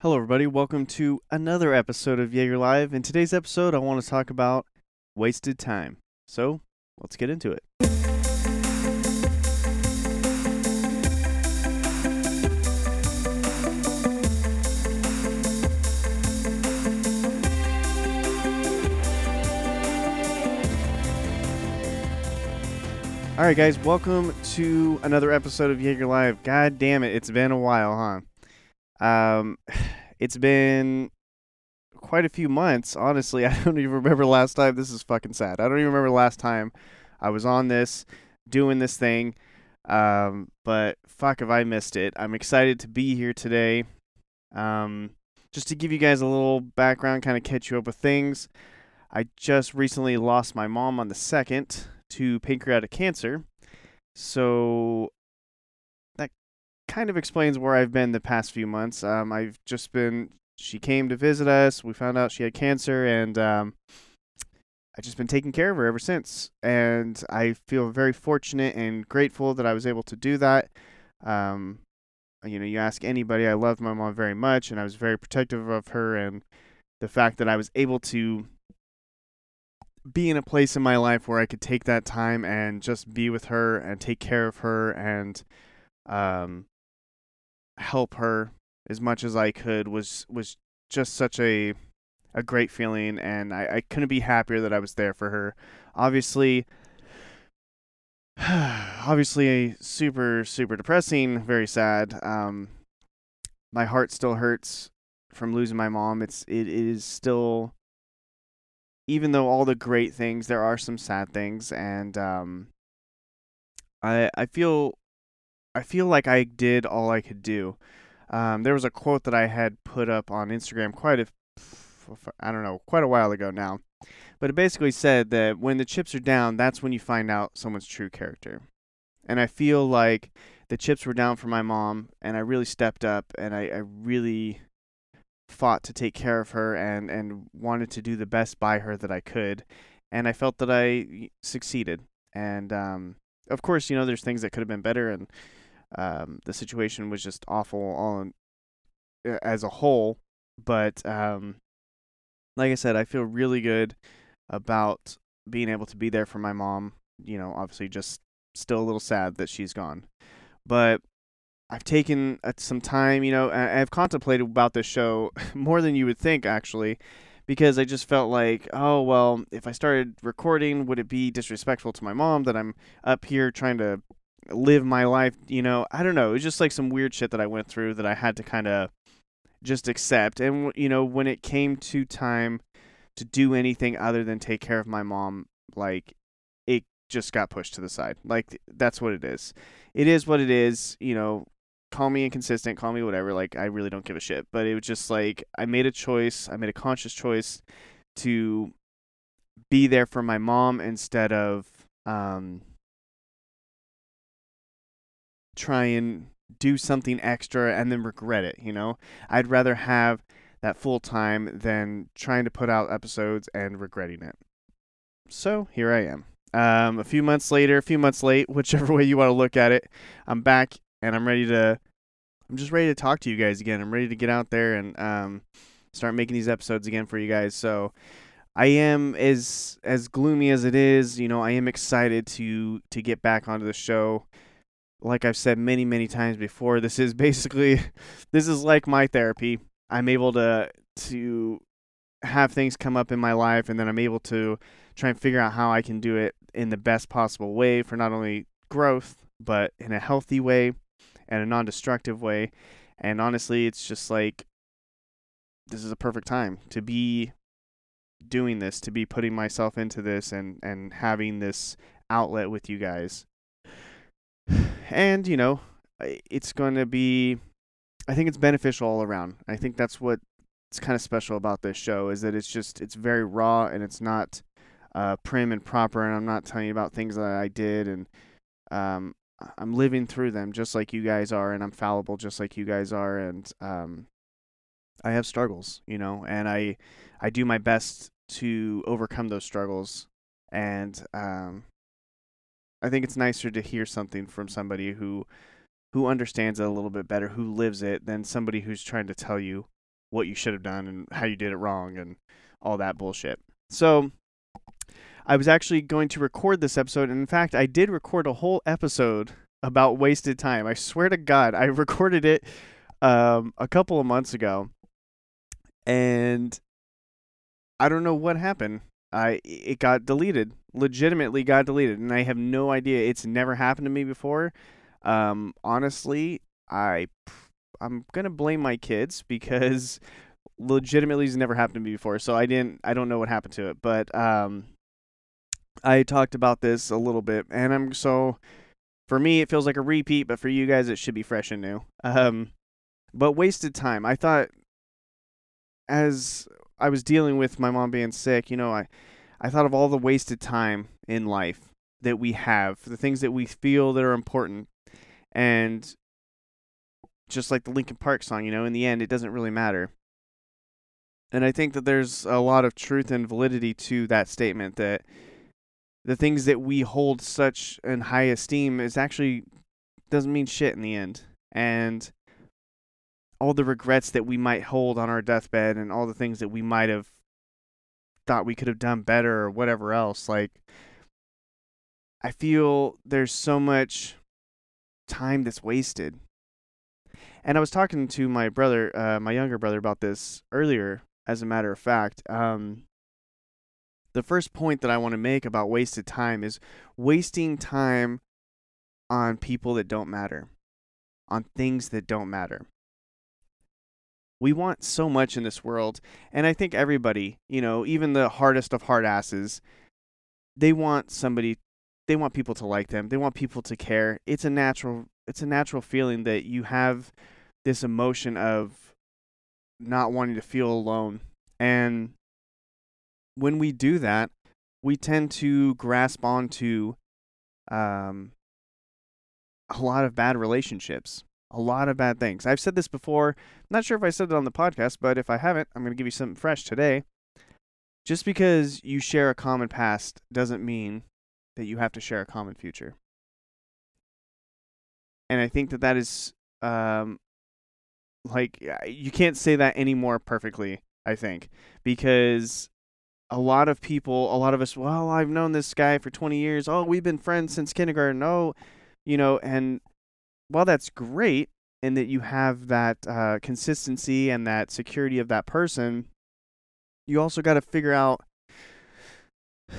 Hello, everybody. Welcome to another episode of Jaeger Live. In today's episode, I want to talk about wasted time. So, let's get into it. All right, guys, welcome to another episode of Jaeger Live. God damn it, it's been a while, huh? Um, it's been quite a few months. Honestly, I don't even remember last time. This is fucking sad. I don't even remember last time I was on this, doing this thing. Um, but fuck if I missed it. I'm excited to be here today. Um, just to give you guys a little background, kind of catch you up with things. I just recently lost my mom on the second to pancreatic cancer. So kind of explains where I've been the past few months. Um, I've just been, she came to visit us. We found out she had cancer, and um, I've just been taking care of her ever since. And I feel very fortunate and grateful that I was able to do that. Um, you know, you ask anybody, I love my mom very much, and I was very protective of her. And the fact that I was able to be in a place in my life where I could take that time and just be with her and take care of her and um help her as much as I could was was just such a a great feeling and I, I couldn't be happier that I was there for her. Obviously obviously super super depressing, very sad. Um my heart still hurts from losing my mom. It's it is still even though all the great things, there are some sad things, and um, I I feel I feel like I did all I could do. Um, there was a quote that I had put up on Instagram quite a I don't know quite a while ago now, but it basically said that when the chips are down, that's when you find out someone's true character. And I feel like the chips were down for my mom, and I really stepped up, and I, I really fought to take care of her and and wanted to do the best by her that I could, and I felt that I succeeded. And um, of course, you know, there's things that could have been better, and um, the situation was just awful in, as a whole. But um, like I said, I feel really good about being able to be there for my mom. You know, obviously, just still a little sad that she's gone, but I've taken uh, some time, you know, I've contemplated about this show more than you would think, actually, because I just felt like, oh, well, if I started recording, would it be disrespectful to my mom that I'm up here trying to live my life? You know, I don't know. It was just like some weird shit that I went through that I had to kind of just accept. And, you know, when it came to time to do anything other than take care of my mom, like, it just got pushed to the side. Like, that's what it is. It is what it is. You know, call me inconsistent, call me whatever. Like I really don't give a shit. But it was just like I made a choice. I made a conscious choice to be there for my mom instead of um, try and do something extra and then regret it. You know, I'd rather have that full time than trying to put out episodes and regretting it. So here I am. Um, a few months later, a few months late, whichever way you want to look at it, I'm back and I'm ready to I'm just ready to talk to you guys again. I'm ready to get out there and um, start making these episodes again for you guys. So I am as as gloomy as it is, you know, I am excited to to get back onto the show. Like I've said many many times before, this is basically this is like my therapy. I'm able to to have things come up in my life and then I'm able to try and figure out how I can do it in the best possible way for not only growth but in a healthy way and a non-destructive way. And honestly, it's just like this is a perfect time to be doing this, to be putting myself into this and and having this outlet with you guys. And, you know, it's going to be I think it's beneficial all around. I think that's what it's kind of special about this show is that it's just it's very raw and it's not uh, prim and proper and I'm not telling you about things that I did and um, I'm living through them just like you guys are, and I'm fallible just like you guys are, and um, I have struggles, you know, and I I do my best to overcome those struggles, and um, I think it's nicer to hear something from somebody who who understands it a little bit better, who lives it, than somebody who's trying to tell you what you should have done and how you did it wrong and all that bullshit. So I was actually going to record this episode. And in fact, I did record a whole episode about wasted time. I swear to God, I recorded it um, a couple of months ago. And I don't know what happened. I it got deleted. Legitimately got deleted, and I have no idea. It's never happened to me before. Um, honestly, I I'm gonna blame my kids because legitimately it's never happened to me before. So I didn't. I don't know what happened to it, but um, I talked about this a little bit, and I'm so for me it feels like a repeat, but for you guys it should be fresh and new. Um, but wasted time. I thought as I was dealing with my mom being sick, you know, I I thought of all the wasted time in life that we have, the things that we feel that are important, and just like the Linkin Park song, you know, in the end, it doesn't really matter. And I think that there's a lot of truth and validity to that statement that the things that we hold such in high esteem is actually doesn't mean shit in the end. And all the regrets that we might hold on our deathbed and all the things that we might have thought we could have done better or whatever else like I feel there's so much time that's wasted. And I was talking to my brother, uh, my younger brother, about this earlier. As a matter of fact, um, the first point that I want to make about wasted time is wasting time on people that don't matter, on things that don't matter we want so much in this world and i think everybody you know even the hardest of hard asses they want somebody they want people to like them they want people to care. It's a natural it's a natural feeling that you have this emotion of not wanting to feel alone and when we do that we tend to grasp onto um, a lot of bad relationships a lot of bad things. I've said this before. I'm not sure if I said it on the podcast, but if I haven't, I'm going to give you something fresh today. Just because you share a common past doesn't mean that you have to share a common future. And I think that that is um like you can't say that anymore perfectly, I think, because a lot of people, a lot of us, well, I've known this guy for 20 years. Oh, we've been friends since kindergarten. Oh, you know, and while that's great and that you have that uh, consistency and that security of that person, you also got to figure out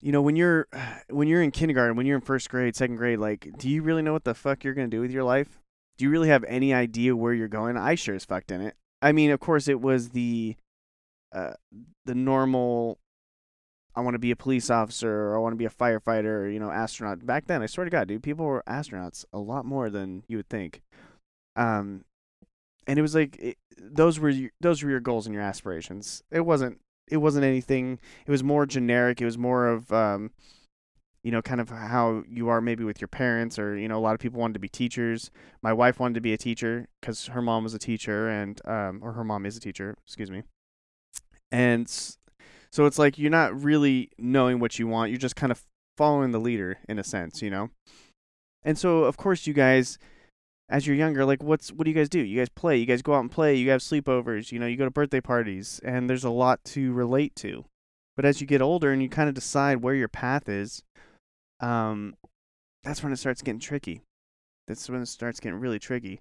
you know when you're when you're in kindergarten when you're in first grade second grade like do you really know what the fuck you're to do with your life? Do you really have any idea where you're going? I sure as fuck didn't. I mean of course it was the uh, the normal I want to be a police officer or I want to be a firefighter or, you know, astronaut. Back then, I swear to God, dude, people were astronauts a lot more than you would think. Um, and it was like it, those were your, those were your goals and your aspirations. It wasn't it wasn't anything. It was more generic. It was more of um, you know, kind of how you are maybe with your parents, or you know, a lot of people wanted to be teachers. My wife wanted to be a teacher because her mom was a teacher, and um, or her mom is a teacher. Excuse me. And so it's like you're not really knowing what you want. You're just kind of following the leader in a sense, you know? And so of course you guys as you're younger, like what's what do you guys do? You guys play, you guys go out and play, you have sleepovers, you know, you go to birthday parties, and there's a lot to relate to. But as you get older and you kind of decide where your path is, um, that's when it starts getting tricky. That's when it starts getting really tricky.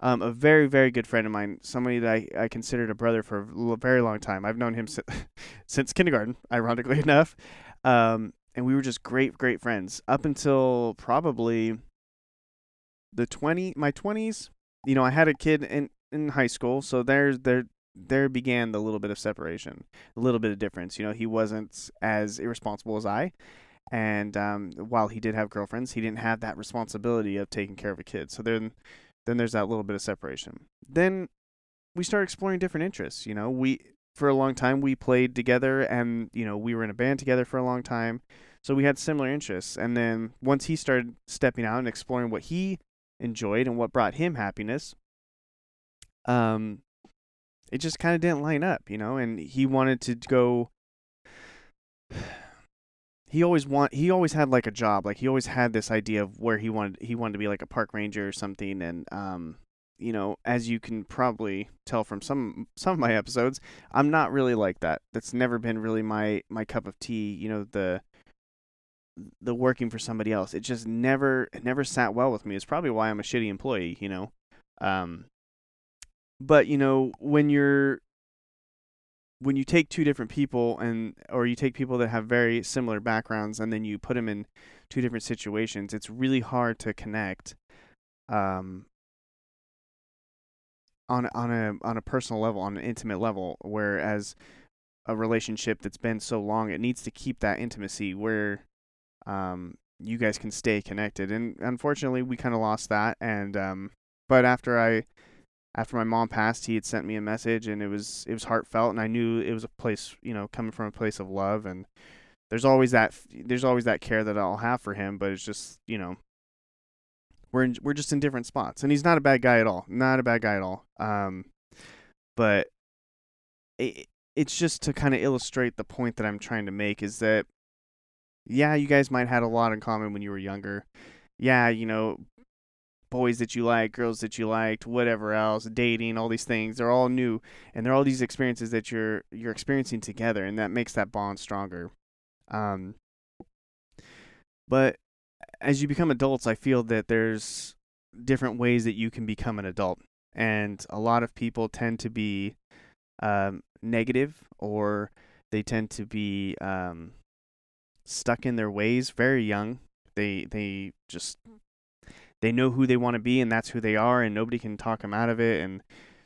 Um, a very, very good friend of mine, somebody that I, I considered a brother for a very long time. I've known him si- since kindergarten, ironically enough. Um, and we were just great, great friends up until probably the 20, my 20s. You know, I had a kid in, in high school, so there's there there began the little bit of separation, a little bit of difference. You know, he wasn't as irresponsible as I, and um, while he did have girlfriends, he didn't have that responsibility of taking care of a kid. So then then there's that little bit of separation. Then we start exploring different interests. You know, we for a long time we played together, and you know we were in a band together for a long time, so we had similar interests. And then once he started stepping out and exploring what he enjoyed and what brought him happiness, um, it just kind of didn't line up, you know. And he wanted to go he always want he always had like a job like he always had this idea of where he wanted he wanted to be like a park ranger or something and um you know, as you can probably tell from some some of my episodes, I'm not really like that. That's never been really my my cup of tea. You know, the the working for somebody else. It just never it never sat well with me. It's probably why I'm a shitty employee. You know, um, but you know when you're when you take two different people and or you take people that have very similar backgrounds and then you put them in two different situations, it's really hard to connect um on on a on a personal level, on an intimate level whereas a relationship that's been so long, it needs to keep that intimacy where um you guys can stay connected. And unfortunately, we kind of lost that and um but after I after my mom passed, he had sent me a message, and it was it was heartfelt, and I knew it was a place, you know, coming from a place of love, and there's always that there's always that care that I'll have for him, but it's just you know, we're in, we're just in different spots, and he's not a bad guy at all, not a bad guy at all. Um, but it, it's just to kind of illustrate the point that I'm trying to make is that yeah, you guys might have had a lot in common when you were younger. Yeah, you know, boys that you like, girls that you liked, whatever else, dating, all these things. They're all new and they're all these experiences that you're you're experiencing together and that makes that bond stronger. Um but as you become adults, I feel that there's different ways that you can become an adult. And a lot of people tend to be um, negative or they tend to be um, stuck in their ways very young. They they just they know who they want to be and that's who they are and nobody can talk them out of it and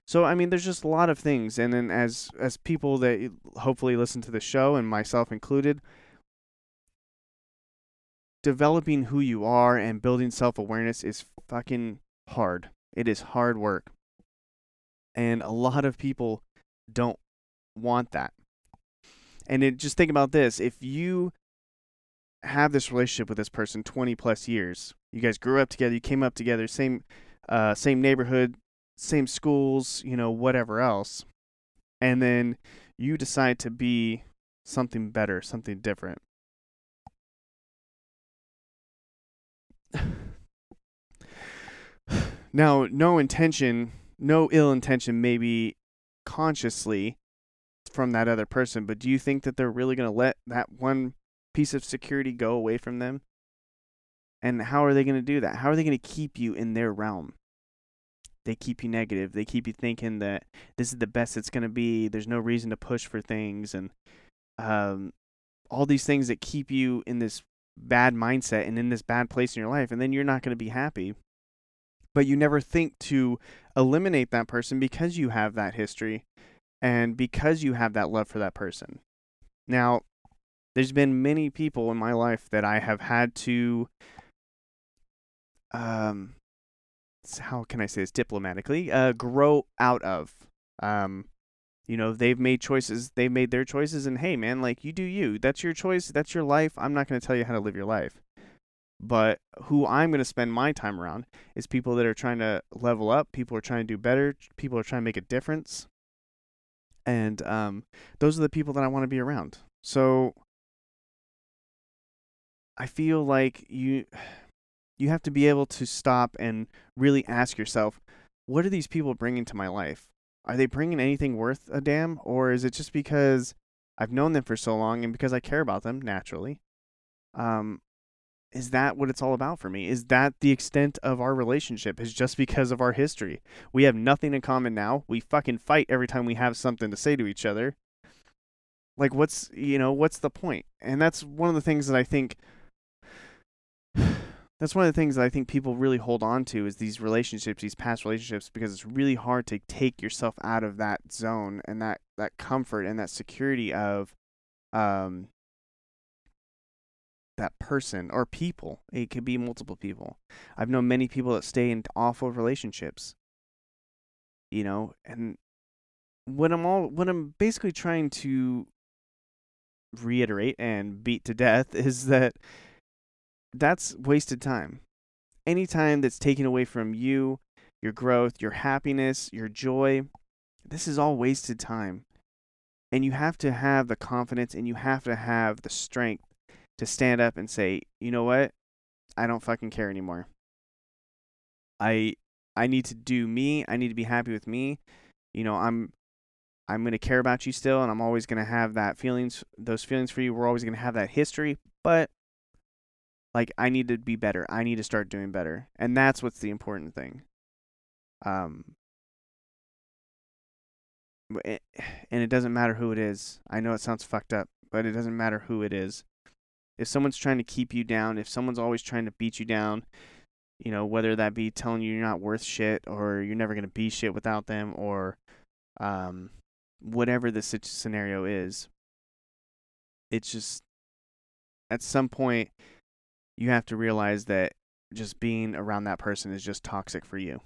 so I mean there's just a lot of things and then as as people that hopefully listen to the show and myself included developing who you are and building self-awareness is fucking hard. It is hard work. And a lot of people don't want that. And it, just think about this, if you have this relationship with this person 20 plus years. You guys grew up together, you came up together, same uh, same neighborhood, same schools, you know, whatever else. And then you decide to be something better, something different. now, no intention, no ill intention, maybe consciously from that other person, but do you think that they're really going to let that one piece of security go away from them? And how are they going to do that? How are they going to keep you in their realm? They keep you negative. They keep you thinking that this is the best it's going to be. There's no reason to push for things and um, all these things that keep you in this bad mindset and in this bad place in your life. And then you're not going to be happy. But you never think to eliminate that person because you have that history and because you have that love for that person. Now, there's been many people in my life that I have had to um how can I say this diplomatically uh grow out of. Um you know they've made choices they've made their choices and hey man like you do you. That's your choice that's your life. I'm not going to tell you how to live your life. But who I'm going to spend my time around is people that are trying to level up people are trying to do better people are trying to make a difference. And um those are the people that I want to be around. So I feel like you you have to be able to stop and really ask yourself, what are these people bringing to my life? Are they bringing anything worth a damn or is it just because I've known them for so long and because I care about them naturally? Um is that what it's all about for me? Is that the extent of our relationship? Is just because of our history? We have nothing in common now. We fucking fight every time we have something to say to each other. Like what's, you know, what's the point? And that's one of the things that I think that's one of the things that I think people really hold on to is these relationships, these past relationships, because it's really hard to take yourself out of that zone and that that comfort and that security of um that person or people. It could be multiple people. I've known many people that stay in awful relationships. You know, and what I'm all what I'm basically trying to reiterate and beat to death is that that's wasted time. Any time that's taken away from you, your growth, your happiness, your joy, this is all wasted time. And you have to have the confidence and you have to have the strength to stand up and say, you know what? I don't fucking care anymore. I I need to do me. I need to be happy with me. You know, I'm I'm going to care about you still and I'm always going to have that feelings those feelings for you. We're always going to have that history, but like I need to be better. I need to start doing better. And that's what's the important thing. Um and it doesn't matter who it is. I know it sounds fucked up, but it doesn't matter who it is. If someone's trying to keep you down, if someone's always trying to beat you down, you know, whether that be telling you you're not worth shit or you're never going to be shit without them or um whatever the scenario is, it's just at some point you have to realize that just being around that person is just toxic for you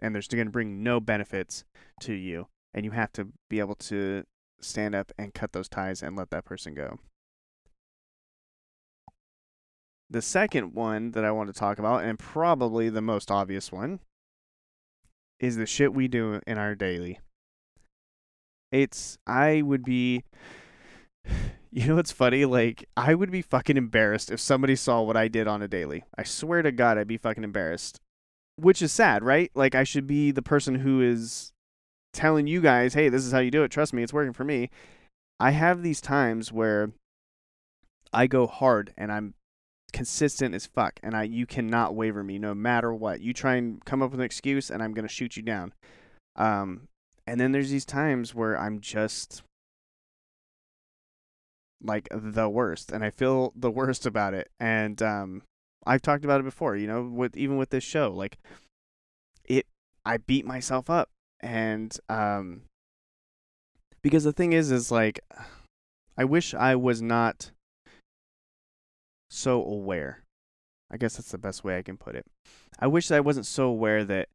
and they're going to bring no benefits to you and you have to be able to stand up and cut those ties and let that person go. The second one that I want to talk about, and probably the most obvious one, is the shit we do in our daily. It's, I would be, you know what's funny? Like, I would be fucking embarrassed if somebody saw what I did on a daily. I swear to God, I'd be fucking embarrassed. Which is sad, right? Like, I should be the person who is telling you guys, hey, this is how you do it. Trust me, it's working for me. I have these times where I go hard and I'm consistent as fuck and I you cannot waver me no matter what. You try and come up with an excuse and I'm going to shoot you down. Um and then there's these times where I'm just like the worst and I feel the worst about it. And um I've talked about it before, you know, with even with this show, like it I beat myself up and um because the thing is is like I wish I was not so aware. I guess that's the best way I can put it. I wish I wasn't so aware that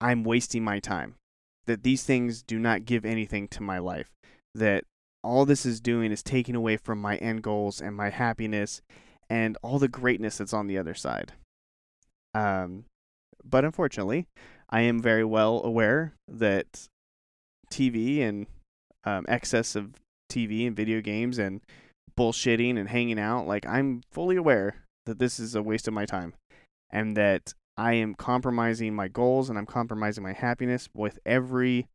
I'm wasting my time. That these things do not give anything to my life. That all this is doing is taking away from my end goals and my happiness and all the greatness that's on the other side. Um, but unfortunately, I am very well aware that TV and um, excess of TV and video games and bullshitting and hanging out, like I'm fully aware that this is a waste of my time and that I am compromising my goals and I'm compromising my happiness with every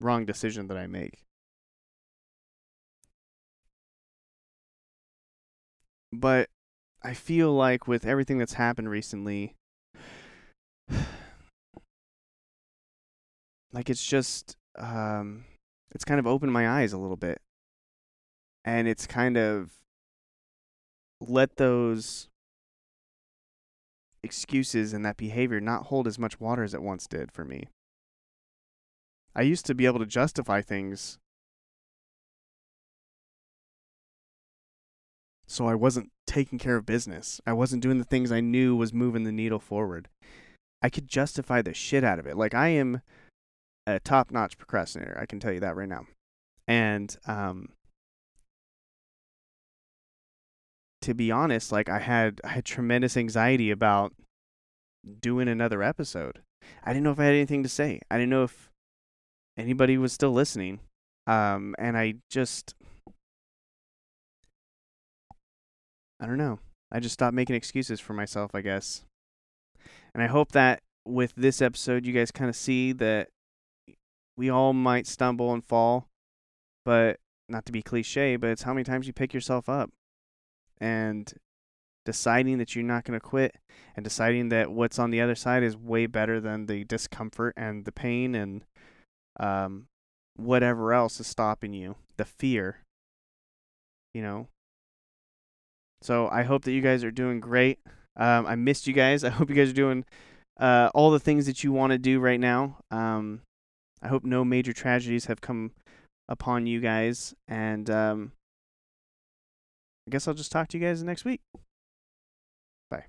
wrong decision that I make. But I feel like with everything that's happened recently, like it's just um it's kind of opened my eyes a little bit. And it's kind of let those excuses and that behavior not hold as much water as it once did for me. I used to be able to justify things so i wasn't taking care of business i wasn't doing the things i knew was moving the needle forward i could justify the shit out of it like i am a top notch procrastinator. I can tell you that right now. And um, to be honest, like I had I had tremendous anxiety about doing another episode. I didn't know if I had anything to say. I didn't know if anybody was still listening. Um, and I just I don't know. I just stopped making excuses for myself, I guess. And I hope that with this episode you guys kind of see that we all might stumble and fall, but not to be cliche, but it's how many times you pick yourself up and deciding that you're not going to quit and deciding that what's on the other side is way better than the discomfort and the pain and um, whatever else is stopping you, the fear, you know. So I hope that you guys are doing great. Um, I missed you guys. I hope you guys are doing uh, all the things that you want to do right now. Um, I hope no major tragedies have come upon you guys. And um, I guess I'll just talk to you guys next week. Bye.